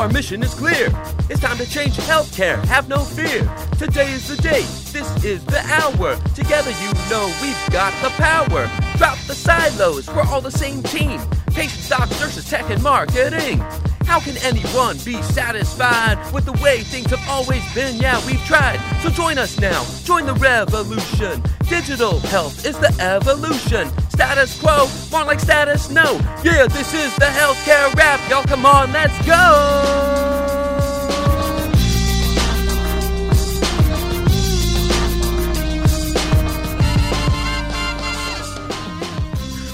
our mission is clear. It's time to change healthcare. Have no fear. Today is the day. This is the hour. Together, you know we've got the power. Drop the silos. We're all the same team. Patients, doctors, nurses, tech, and marketing. How can anyone be satisfied with the way things have always been? Yeah, we've tried. So join us now. Join the revolution. Digital health is the evolution. Status quo, more like status no. Yeah, this is the healthcare rap. Y'all come on, let's go.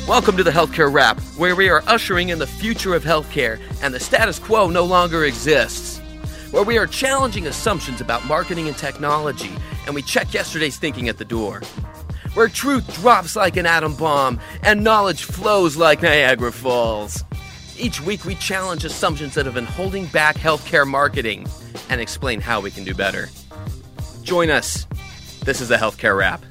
Welcome to the Healthcare Rap, where we are ushering in the future of healthcare and the status quo no longer exists. Where we are challenging assumptions about marketing and technology, and we check yesterday's thinking at the door. Where truth drops like an atom bomb and knowledge flows like Niagara Falls. Each week, we challenge assumptions that have been holding back healthcare marketing and explain how we can do better. Join us. This is the Healthcare Rap.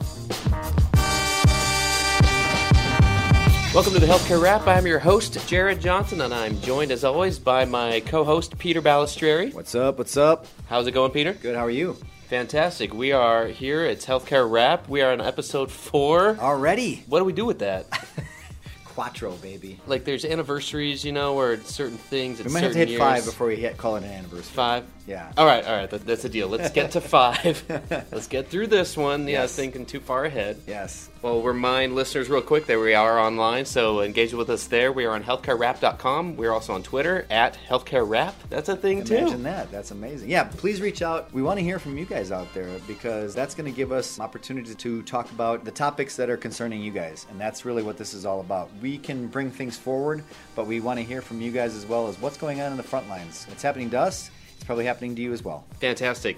Welcome to the Healthcare Rap. I'm your host, Jared Johnson, and I'm joined as always by my co host, Peter Balistreri. What's up? What's up? How's it going, Peter? Good. How are you? Fantastic. We are here. It's Healthcare Rap. We are on episode four. Already? What do we do with that? Quattro, baby. like, there's anniversaries, you know, where certain things. We might have to hit years, five before we hit, call it an anniversary. Five. Yeah. All right. All right. That, that's a deal. Let's get to five. Let's get through this one. Yeah, Yes. thinking too far ahead. Yes. Well, remind listeners real quick that we are online, so engage with us there. We are on healthcarerap.com. We're also on Twitter at healthcarerap. That's a thing too. Imagine that. That's amazing. Yeah, please reach out. We want to hear from you guys out there because that's going to give us opportunity to talk about the topics that are concerning you guys. And that's really what this is all about. We can bring things forward, but we want to hear from you guys as well as what's going on in the front lines. It's happening to us. It's probably happening to you as well. Fantastic.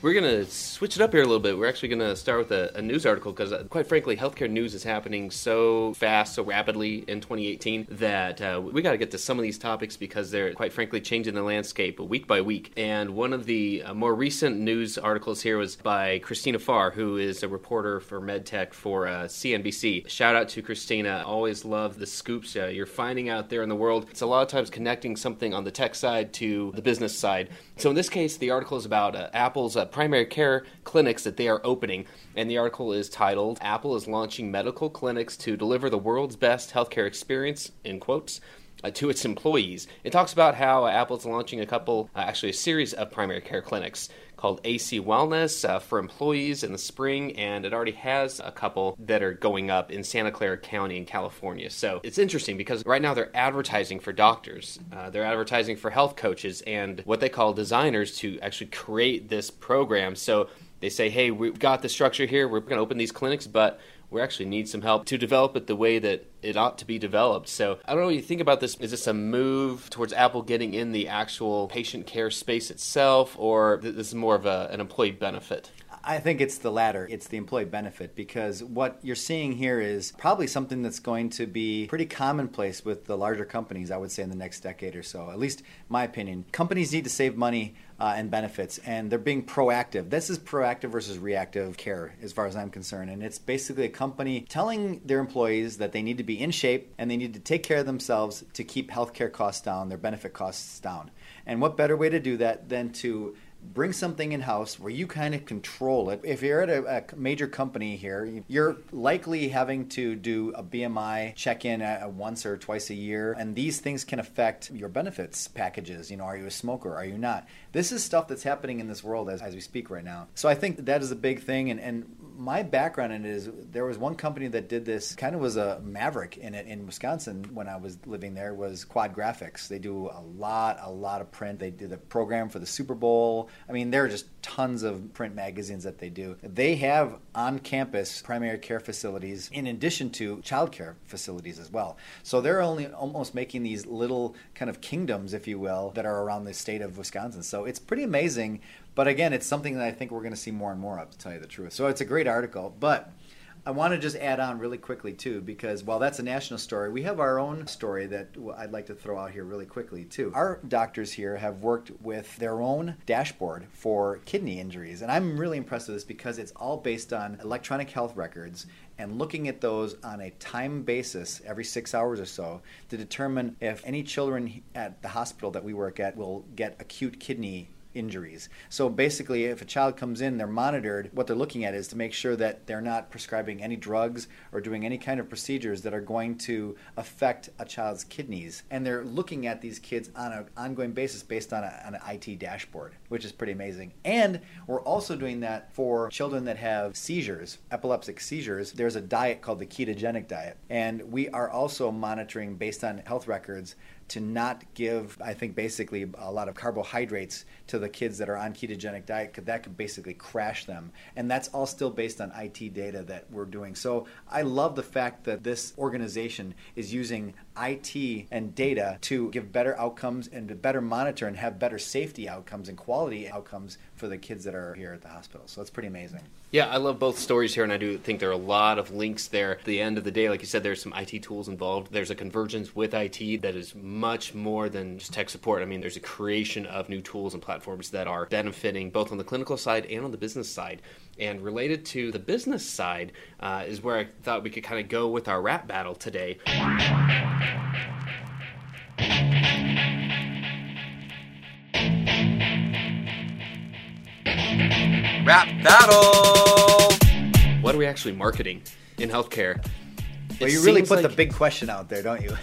We're going to switch it up here a little bit. We're actually going to start with a, a news article because, uh, quite frankly, healthcare news is happening so fast, so rapidly in 2018 that uh, we got to get to some of these topics because they're, quite frankly, changing the landscape week by week. And one of the uh, more recent news articles here was by Christina Farr, who is a reporter for MedTech for uh, CNBC. Shout out to Christina. Always love the scoops uh, you're finding out there in the world. It's a lot of times connecting something on the tech side to the business side. So in this case, the article is about uh, Apple's uh, primary care clinics that they are opening, and the article is titled "Apple is launching medical clinics to deliver the world's best healthcare experience." In quotes. Uh, to its employees. It talks about how uh, Apple's launching a couple, uh, actually a series of primary care clinics called AC Wellness uh, for employees in the spring, and it already has a couple that are going up in Santa Clara County in California. So it's interesting because right now they're advertising for doctors, uh, they're advertising for health coaches, and what they call designers to actually create this program. So they say, hey, we've got the structure here, we're going to open these clinics, but we actually need some help to develop it the way that it ought to be developed. So I don't know what you think about this. Is this a move towards Apple getting in the actual patient care space itself, or th- this is more of a, an employee benefit? I think it's the latter. It's the employee benefit because what you're seeing here is probably something that's going to be pretty commonplace with the larger companies, I would say, in the next decade or so. At least, my opinion. Companies need to save money uh, and benefits, and they're being proactive. This is proactive versus reactive care, as far as I'm concerned. And it's basically a company telling their employees that they need to be in shape and they need to take care of themselves to keep healthcare costs down, their benefit costs down. And what better way to do that than to bring something in house where you kind of control it. If you're at a, a major company here, you're likely having to do a BMI check in once or twice a year, and these things can affect your benefits packages. You know, are you a smoker? Are you not? This is stuff that's happening in this world as, as we speak right now. So I think that is a big thing. And, and my background in it is there was one company that did this, kind of was a maverick in it in Wisconsin when I was living there, was Quad Graphics. They do a lot, a lot of print. They did a program for the Super Bowl. I mean, there are just tons of print magazines that they do. They have on campus primary care facilities in addition to child care facilities as well. So they're only almost making these little kind of kingdoms, if you will, that are around the state of Wisconsin. So it's pretty amazing. But again, it's something that I think we're going to see more and more of, to tell you the truth. So it's a great article. But I want to just add on really quickly too, because while that's a national story, we have our own story that I'd like to throw out here really quickly too. Our doctors here have worked with their own dashboard for kidney injuries, and I'm really impressed with this because it's all based on electronic health records and looking at those on a time basis every six hours or so to determine if any children at the hospital that we work at will get acute kidney injuries. So basically, if a child comes in, they're monitored. What they're looking at is to make sure that they're not prescribing any drugs or doing any kind of procedures that are going to affect a child's kidneys. And they're looking at these kids on an ongoing basis based on, a, on an IT dashboard, which is pretty amazing. And we're also doing that for children that have seizures, epileptic seizures. There's a diet called the ketogenic diet. And we are also monitoring based on health records to not give, I think, basically a lot of carbohydrates to the kids that are on ketogenic diet, that could basically crash them. And that's all still based on IT data that we're doing. So I love the fact that this organization is using IT and data to give better outcomes and to better monitor and have better safety outcomes and quality outcomes for the kids that are here at the hospital. So it's pretty amazing. Yeah, I love both stories here, and I do think there are a lot of links there. At the end of the day, like you said, there's some IT tools involved. There's a convergence with IT that is much more than just tech support. I mean, there's a creation of new tools and platforms that are benefiting both on the clinical side and on the business side. And related to the business side uh, is where I thought we could kind of go with our rap battle today. Rap battle! What are we actually marketing in healthcare? Well, you really put like, the big question out there, don't you?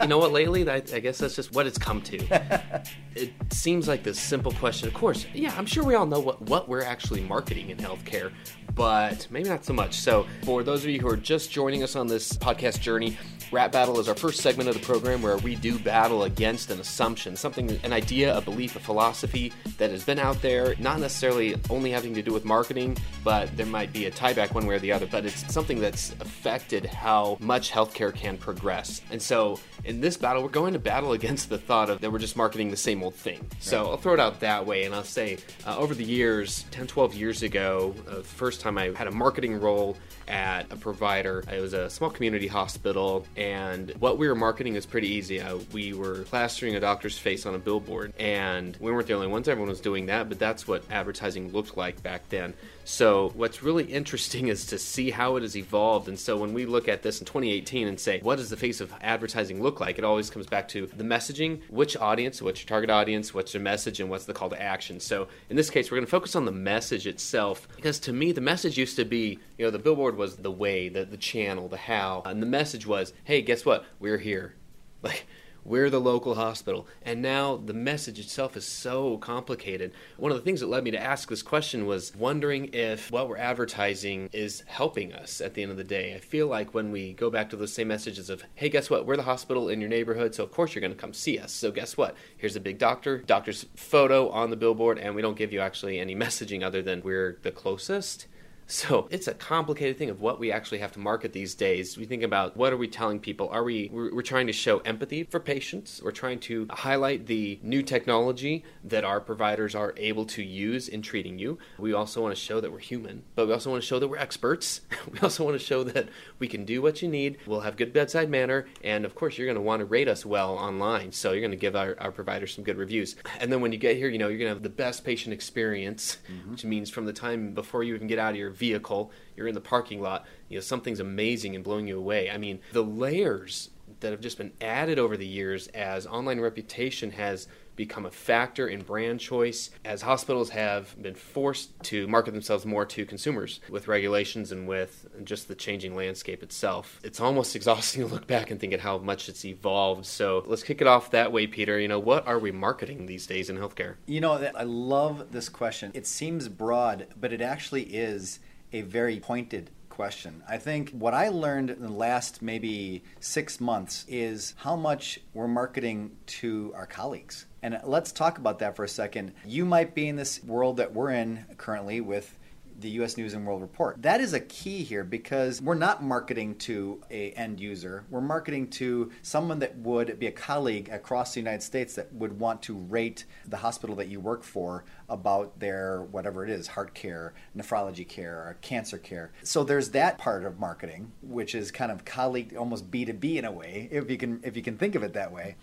you know what? Lately, I, I, guess that's just what it's come to. it seems like this simple question. Of course, yeah, I'm sure we all know what, what we're actually marketing in healthcare, but maybe not so much. So, for those of you who are just joining us on this podcast journey, Rap Battle is our first segment of the program where we do battle against an assumption, something, an idea, a belief, a philosophy that has been out there, not necessarily only having to do with marketing, but there might be a tieback one way or the other, but it's something that's affected how much healthcare can progress. And so, in this battle, we're going to battle against the thought of that we're just marketing the same old thing. So, I'll throw it out that way, and I'll say uh, over the years, 10, 12 years ago, uh, the first time I had a marketing role at a provider, it was a small community hospital and what we were marketing is pretty easy. Uh, we were plastering a doctor's face on a billboard, and we weren't the only ones. Everyone was doing that, but that's what advertising looked like back then. So, what's really interesting is to see how it has evolved. And so, when we look at this in 2018 and say, what does the face of advertising look like? It always comes back to the messaging, which audience, what's your target audience, what's your message, and what's the call to action. So, in this case, we're going to focus on the message itself because to me, the message used to be, you know, the billboard was the way, the, the channel, the how, and the message was, hey, guess what? We're here. Like, we're the local hospital. And now the message itself is so complicated. One of the things that led me to ask this question was wondering if what we're advertising is helping us at the end of the day. I feel like when we go back to those same messages of, hey, guess what? We're the hospital in your neighborhood, so of course you're going to come see us. So guess what? Here's a big doctor, doctor's photo on the billboard, and we don't give you actually any messaging other than we're the closest. So it's a complicated thing of what we actually have to market these days. We think about what are we telling people? Are we we're, we're, trying to show empathy for patients? We're trying to highlight the new technology that our providers are able to use in treating you. We also want to show that we're human, but we also want to show that we're experts. we also want to show that we can do what you need. We'll have good bedside manner, and of course, you're going to want to rate us well online. So you're going to give our, our providers some good reviews. And then when you get here, you know you're going to have the best patient experience, mm-hmm. which means from the time before you even get out of your vehicle, you're in the parking lot, you know, something's amazing and blowing you away. I mean, the layers that have just been added over the years as online reputation has become a factor in brand choice as hospitals have been forced to market themselves more to consumers with regulations and with just the changing landscape itself. It's almost exhausting to look back and think at how much it's evolved. So let's kick it off that way, Peter. You know, what are we marketing these days in healthcare? You know, I love this question. It seems broad, but it actually is a very pointed question. I think what I learned in the last maybe six months is how much we're marketing to our colleagues. And let's talk about that for a second. You might be in this world that we're in currently with the U.S. News and World Report. That is a key here because we're not marketing to a end user. We're marketing to someone that would be a colleague across the United States that would want to rate the hospital that you work for about their whatever it is, heart care, nephrology care, cancer care. So there's that part of marketing, which is kind of colleague, almost B2B in a way, if you can if you can think of it that way.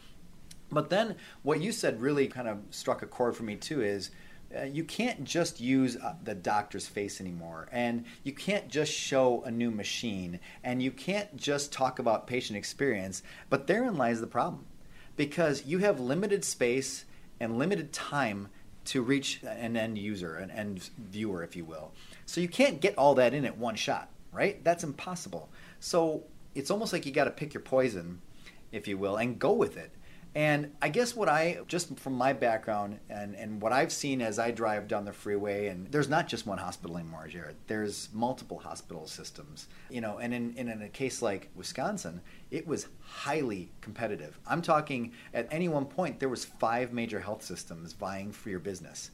But then what you said really kind of struck a chord for me too is uh, you can't just use uh, the doctor's face anymore and you can't just show a new machine and you can't just talk about patient experience but therein lies the problem. Because you have limited space and limited time to reach an end user an end viewer if you will. So you can't get all that in at one shot right? That's impossible. So it's almost like you got to pick your poison if you will and go with it and I guess what I, just from my background and, and what I've seen as I drive down the freeway, and there's not just one hospital anymore, Jared. There's multiple hospital systems. You know, and in, in, in a case like Wisconsin, it was highly competitive. I'm talking at any one point, there was five major health systems vying for your business.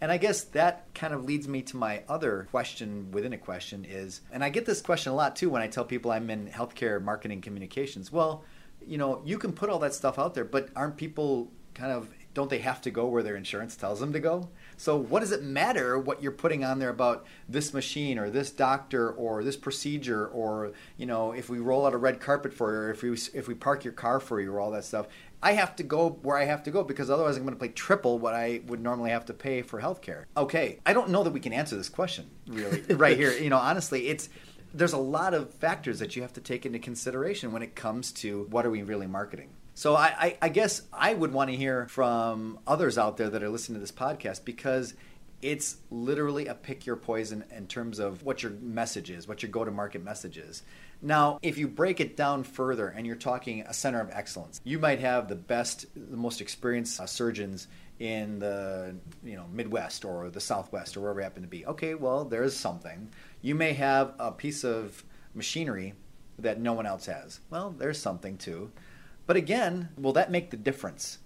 And I guess that kind of leads me to my other question within a question is, and I get this question a lot too when I tell people I'm in healthcare marketing communications. Well, you know, you can put all that stuff out there, but aren't people kind of don't they have to go where their insurance tells them to go? So what does it matter what you're putting on there about this machine or this doctor or this procedure or you know if we roll out a red carpet for you or if we if we park your car for you or all that stuff? I have to go where I have to go because otherwise I'm going to pay triple what I would normally have to pay for healthcare. Okay, I don't know that we can answer this question really right here. You know, honestly, it's there's a lot of factors that you have to take into consideration when it comes to what are we really marketing. So I, I, I guess I would want to hear from others out there that are listening to this podcast because it's literally a pick your poison in terms of what your message is, what your go to market message is. Now, if you break it down further and you're talking a center of excellence, you might have the best, the most experienced uh, surgeons in the you know Midwest or the Southwest or wherever you happen to be. Okay, well, there's something. You may have a piece of machinery that no one else has. Well, there's something too. But again, will that make the difference?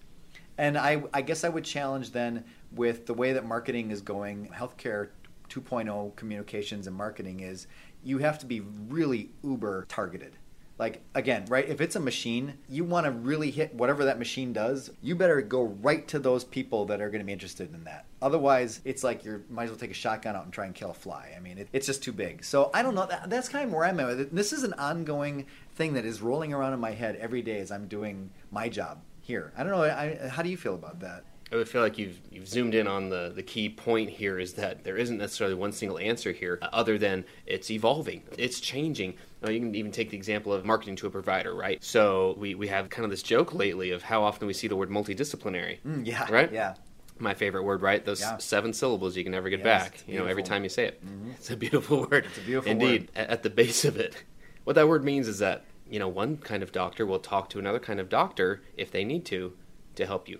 And I, I guess I would challenge then with the way that marketing is going, healthcare 2.0 communications and marketing is you have to be really uber targeted. Like again, right? If it's a machine, you want to really hit whatever that machine does. You better go right to those people that are going to be interested in that. Otherwise, it's like you might as well take a shotgun out and try and kill a fly. I mean, it, it's just too big. So I don't know. That, that's kind of where I'm at. This is an ongoing thing that is rolling around in my head every day as I'm doing my job here. I don't know. I, how do you feel about that? I would feel like you've you've zoomed in on the the key point here is that there isn't necessarily one single answer here, uh, other than it's evolving, it's changing. Now, you can even take the example of marketing to a provider, right? So we we have kind of this joke lately of how often we see the word multidisciplinary. Mm, yeah. Right. Yeah. My favorite word, right? Those yeah. seven syllables you can never get yes, back. You know, every time you say it, mm-hmm. it's a beautiful word. It's a beautiful Indeed. word. At the base of it, what that word means is that you know one kind of doctor will talk to another kind of doctor if they need to to help you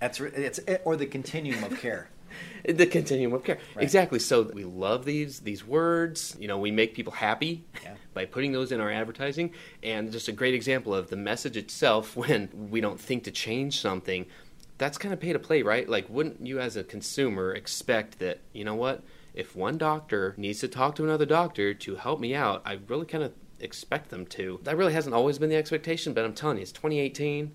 that's it's eh, or the continuum of care. the continuum of care. Right. exactly. So we love these these words. You know we make people happy yeah. by putting those in our advertising. And just a great example of the message itself when we don't think to change something that's kind of pay to play right? Like wouldn't you as a consumer expect that you know what? If one doctor needs to talk to another doctor to help me out i really kind of expect them to. That really hasn't always been the expectation but i'm telling you it's 2018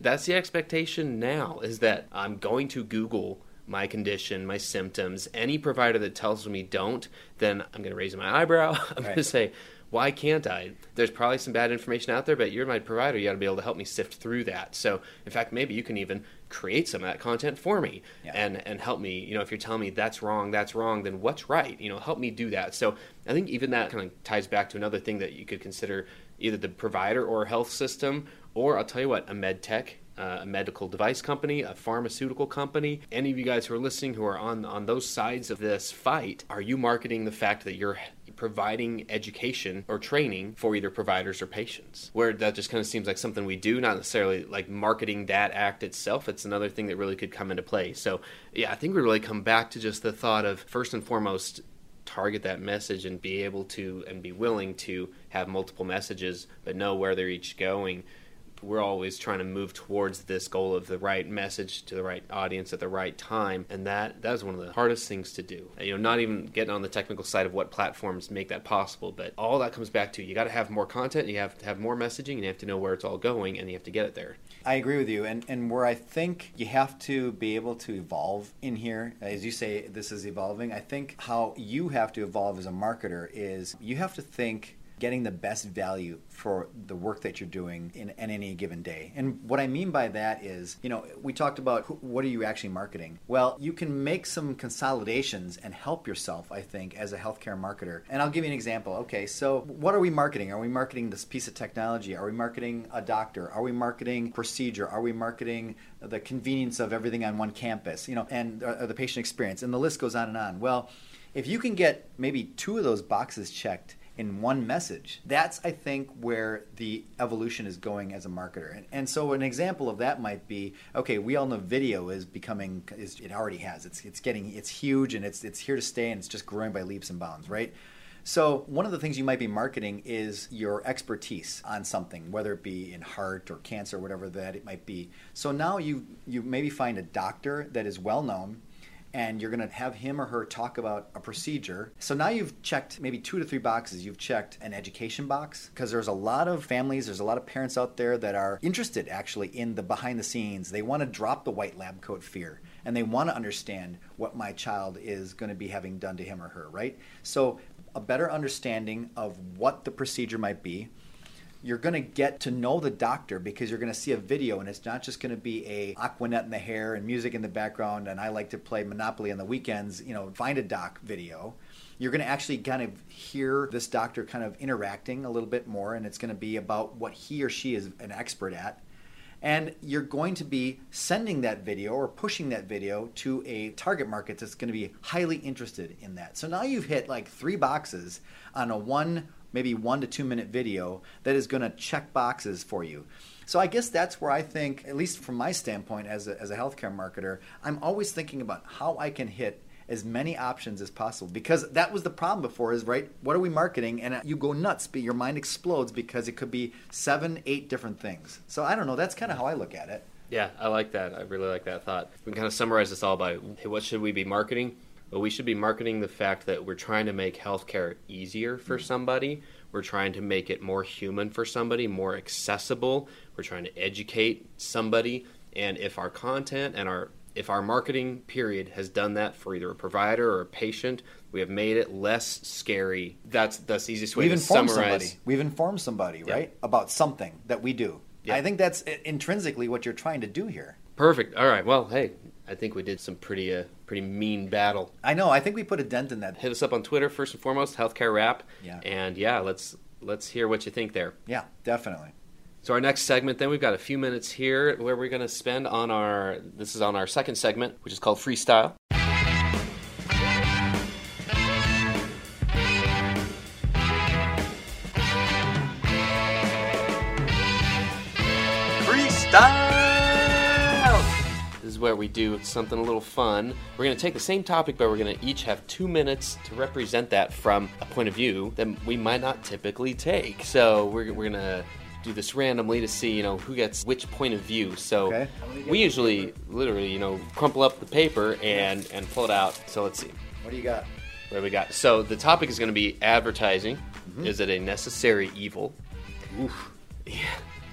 that's the expectation now is that I'm going to Google my condition, my symptoms. Any provider that tells me don't, then I'm going to raise my eyebrow. I'm right. going to say, why can't I? There's probably some bad information out there, but you're my provider. You got to be able to help me sift through that. So, in fact, maybe you can even create some of that content for me yeah. and and help me. You know, if you're telling me that's wrong, that's wrong, then what's right? You know, help me do that. So, I think even that kind of ties back to another thing that you could consider either the provider or health system or I'll tell you what, a med tech, uh, a medical device company, a pharmaceutical company. Any of you guys who are listening who are on on those sides of this fight, are you marketing the fact that you're providing education or training for either providers or patients? Where that just kind of seems like something we do, not necessarily like marketing that act itself. It's another thing that really could come into play. So, yeah, I think we really come back to just the thought of first and foremost target that message and be able to and be willing to have multiple messages but know where they're each going we're always trying to move towards this goal of the right message to the right audience at the right time, and that that is one of the hardest things to do. You know, not even getting on the technical side of what platforms make that possible, but all that comes back to you got to have more content, you have to have more messaging, and you have to know where it's all going, and you have to get it there. I agree with you, and and where I think you have to be able to evolve in here, as you say, this is evolving. I think how you have to evolve as a marketer is you have to think getting the best value for the work that you're doing in, in, any given day. And what I mean by that is, you know, we talked about who, what are you actually marketing? Well, you can make some consolidations and help yourself, I think, as a healthcare marketer. And I'll give you an example. Okay, so what are we marketing? Are we marketing this piece of technology? Are we marketing a doctor? Are we marketing procedure? Are we marketing the convenience of everything on one campus? You know, and uh, the patient experience, and the list goes on and on. Well, if you can get maybe two of those boxes checked in one message. That's, I think, where the evolution is going as a marketer. And, and so, an example of that might be okay, we all know video is becoming, is, it already has. It's, it's getting, it's huge and it's, it's here to stay and it's just growing by leaps and bounds, right? So, one of the things you might be marketing is your expertise on something, whether it be in heart or cancer, or whatever that it might be. So now you you maybe find a doctor that is well known and you're going to have him or her talk about a procedure. So now you've checked maybe two to three boxes. You've checked an education box because there's a lot of families, there's a lot of parents out there that are interested actually in the behind the scenes. They want to drop the white lab coat fear and they want to understand what my child is going to be having done to him or her, right? So a better understanding of what the procedure might be you're going to get to know the doctor because you're going to see a video and it's not just going to be a Aqua Net in the hair and music in the background and I like to play Monopoly on the weekends, you know, find a doc video. You're going to actually kind of hear this doctor kind of interacting a little bit more and it's going to be about what he or she is an expert at. And you're going to be sending that video or pushing that video to a target market that's going to be highly interested in that. So now you've hit like three boxes on a one maybe one to two minute video that is going to check boxes for you. So I guess that's where I think, at least from my standpoint as a, as a healthcare marketer, I'm always thinking about how I can hit as many options as possible. Because that was the problem before is right what are we marketing? And uh, you go nuts but your mind explodes because it could be seven eight different things. So i don't know that's kind of how i look at it. Yeah i like that. I really like that thought. We can kind of summarize this all by hey, what should we be marketing but we should be marketing the fact that we're trying to make healthcare easier for mm-hmm. somebody. We're trying to make it more human for somebody, more accessible. We're trying to educate somebody. And if our content and our if our marketing period has done that for either a provider or a patient, we have made it less scary. That's that's the easiest way We've to informed summarize. Somebody. We've informed somebody, yeah. right, about something that we do. Yeah. I think that's intrinsically what you're trying to do here. Perfect. All right. Well, hey, I think we did some pretty uh, pretty mean battle. I know. I think we put a dent in that. Hit us up on Twitter first and foremost, Healthcare Rap. Yeah. And yeah, let's let's hear what you think there. Yeah, definitely. So our next segment, then we've got a few minutes here where we're going to spend on our. This is on our second segment, which is called freestyle. Freestyle we do something a little fun. We're going to take the same topic, but we're going to each have two minutes to represent that from a point of view that we might not typically take. So we're, we're going to do this randomly to see, you know, who gets which point of view. So okay. we usually, literally, you know, crumple up the paper and and pull it out. So let's see. What do you got? What do we got? So the topic is going to be advertising. Mm-hmm. Is it a necessary evil? Oof. Yeah.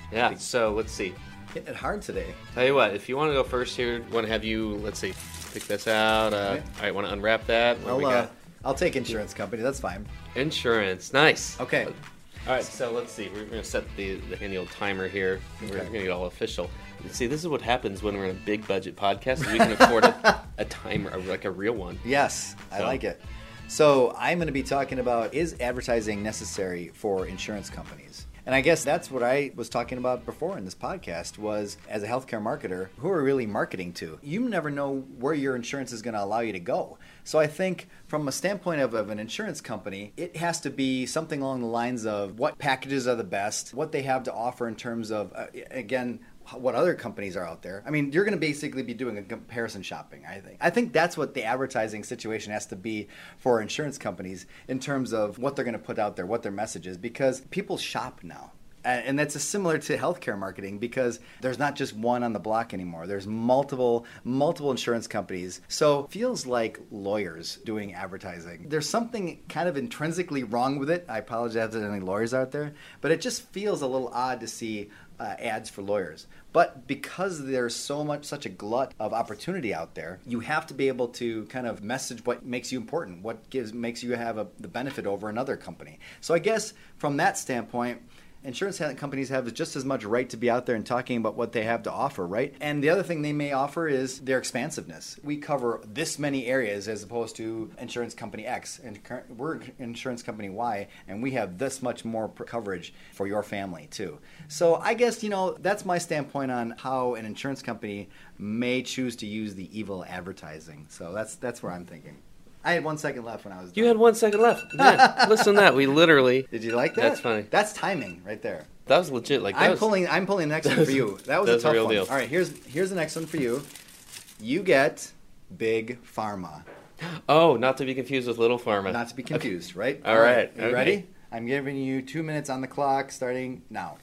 Yeah. So let's see. Hitting it hard today. Tell you what, if you want to go first here, want to have you, let's see, pick this out. Uh, okay. All right, want to unwrap that? What I'll, uh, I'll take insurance company. That's fine. Insurance, nice. Okay. All right, so let's see. We're going to set the, the handy old timer here. We're going to get all official. See, this is what happens when we're in a big budget podcast. We can afford a, a timer, like a real one. Yes, I like it. So I'm going to be talking about is advertising necessary for insurance companies? And I guess that's what I was talking about before in this podcast was as a healthcare marketer, who are we really marketing to? You never know where your insurance is going to allow you to go. So I think from a standpoint of, of an insurance company, it has to be something along the lines of what packages are the best, what they have to offer in terms of, uh, again, what other companies are out there. I mean, you're going to basically be doing a comparison shopping, I think. I think that's what the advertising situation has to be for insurance companies in terms of what they're going to put out there, what their message is, because people shop now. And that's similar to healthcare marketing because there's not just one on the block anymore. There's multiple multiple insurance companies. So feels like lawyers doing advertising. There's something kind of intrinsically wrong with it. I apologize to any lawyers out there, but it just feels a little odd to see uh, ads for lawyers. But because there's so much, such a glut of opportunity out there, you have to be able to kind of message what makes you important, what gives makes you have a, the benefit over another company. So I guess from that standpoint, insurance companies have just as much right to be out there and talking about what they have to offer, right? And the other thing they may offer is their expansiveness. We cover this many areas as opposed to insurance company X, and we're insurance company Y, and we have this much more coverage for your family too. So I guess you know that's my standpoint on how an insurance company may choose to use the evil advertising. So that's that's where I'm thinking. I had one second left when I was. You had one second left. Listen to that. We literally. Did you like that? That's funny. That's timing right there. That was legit. Like I'm was, pulling. I'm pulling the next one for you. That was, that a tough a real one. deal. All right, here's here's the next one for you. You get big pharma. Oh, not to be confused with little pharma. Not to be confused, okay. right? All right. You okay. ready? I'm giving you two minutes on the clock, starting now.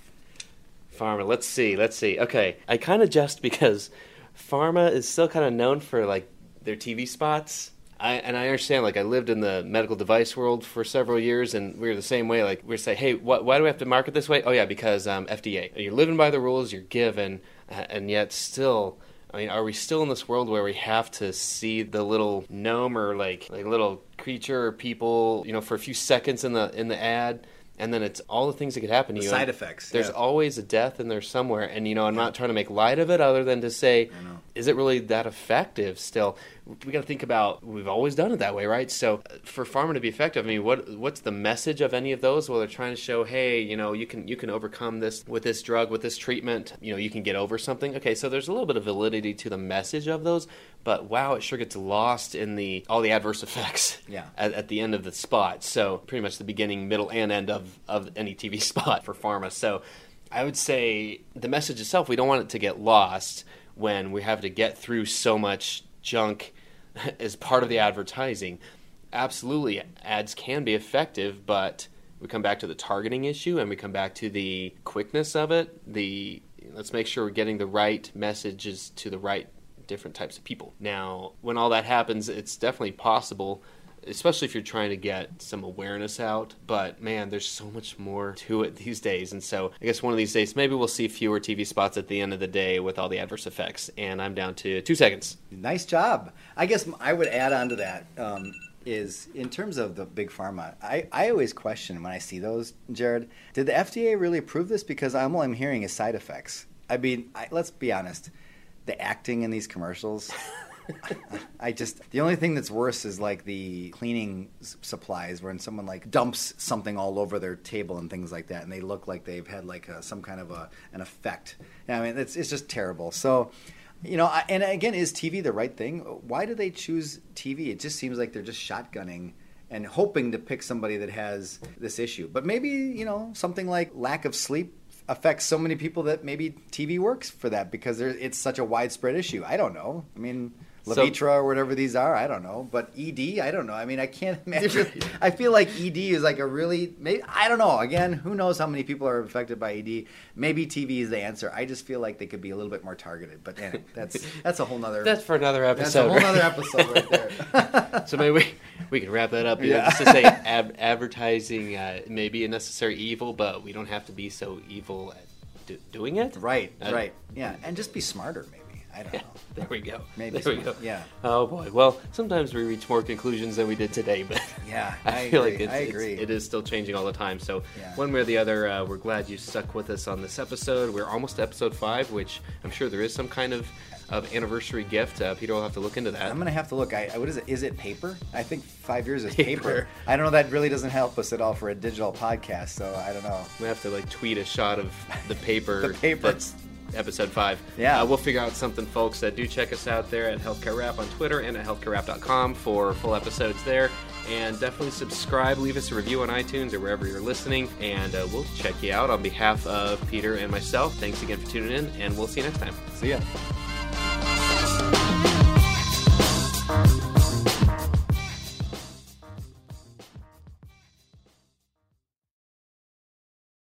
Pharma. Let's see. Let's see. Okay, I kind of jest because pharma is still kind of known for like their TV spots I, and I understand, like, I lived in the medical device world for several years, and we were the same way. Like, we say, hey, what, why do we have to market this way? Oh, yeah, because um, FDA. You're living by the rules you're given, and yet still, I mean, are we still in this world where we have to see the little gnome or like, like little creature or people, you know, for a few seconds in the in the ad? and then it's all the things that could happen to the you. Side effects. There's yeah. always a death in there somewhere, and you know I'm not trying to make light of it, other than to say, is it really that effective? Still, we got to think about. We've always done it that way, right? So for pharma to be effective, I mean, what what's the message of any of those? Well, they're trying to show, hey, you know, you can you can overcome this with this drug, with this treatment. You know, you can get over something. Okay, so there's a little bit of validity to the message of those, but wow, it sure gets lost in the all the adverse effects. Yeah. At, at the end of the spot. So pretty much the beginning, middle, and end of of any TV spot for pharma. So I would say the message itself, we don't want it to get lost when we have to get through so much junk as part of the advertising. Absolutely, ads can be effective, but we come back to the targeting issue and we come back to the quickness of it. The let's make sure we're getting the right messages to the right different types of people. Now, when all that happens, it's definitely possible especially if you're trying to get some awareness out. But man, there's so much more to it these days. And so I guess one of these days, maybe we'll see fewer TV spots at the end of the day with all the adverse effects. And I'm down to two seconds. Nice job. I guess I would add on to that. Um, is in terms of the big pharma, I, I always question when I see those, Jared, did the FDA really approve this? Because I'm, all I'm hearing is side effects. I mean, I, let's be honest, the acting in these commercials I just the only thing that's worse is like the cleaning supplies when someone like dumps something all over their table and things like that, and they look like they've had like a, some kind of a an effect. I mean, it's it's just terrible. So. You know, and again, is TV the right thing? Why do they choose TV? It just seems like they're just shotgunning and hoping to pick somebody that has this issue. But maybe, you know, something like lack of sleep affects so many people that maybe TV works for that because it's such a widespread issue. I don't know. I mean, Levitra so, or whatever these are. I don't know, but ED, I don't know. I mean, I can't imagine. I feel like ED is like a really maybe I don't know. Again, who knows how many people are affected by ED? Maybe TV is the answer. I just feel like they could be a little bit more targeted. But anyway, that's that's a whole nother. That's for another episode. That's a whole nother episode right there. so maybe we, we can wrap that up. Yeah. Just to say, ab- advertising uh, may be a necessary evil, but we don't have to be so evil at do- doing it. Right. Uh, right. Yeah, and just be smarter, maybe. I don't know. there we go. Maybe there we go. Yeah. Oh boy. Well, sometimes we reach more conclusions than we did today, but yeah, I, I feel agree. like it's, I agree. It's, it is still changing all the time. So yeah. one way or the other, uh, we're glad you stuck with us on this episode. We're almost to episode five, which I'm sure there is some kind of of anniversary gift. Uh, Peter will have to look into that. I'm gonna have to look. I, what is it? Is it paper? I think five years is paper. paper. I don't know. That really doesn't help us at all for a digital podcast. So I don't know. We have to like tweet a shot of the paper. the paper. That's episode five. Yeah. Uh, we'll figure out something, folks. Uh, do check us out there at Healthcare Rap on Twitter and at healthcarerap.com for full episodes there. And definitely subscribe, leave us a review on iTunes or wherever you're listening, and uh, we'll check you out on behalf of Peter and myself. Thanks again for tuning in, and we'll see you next time. See ya.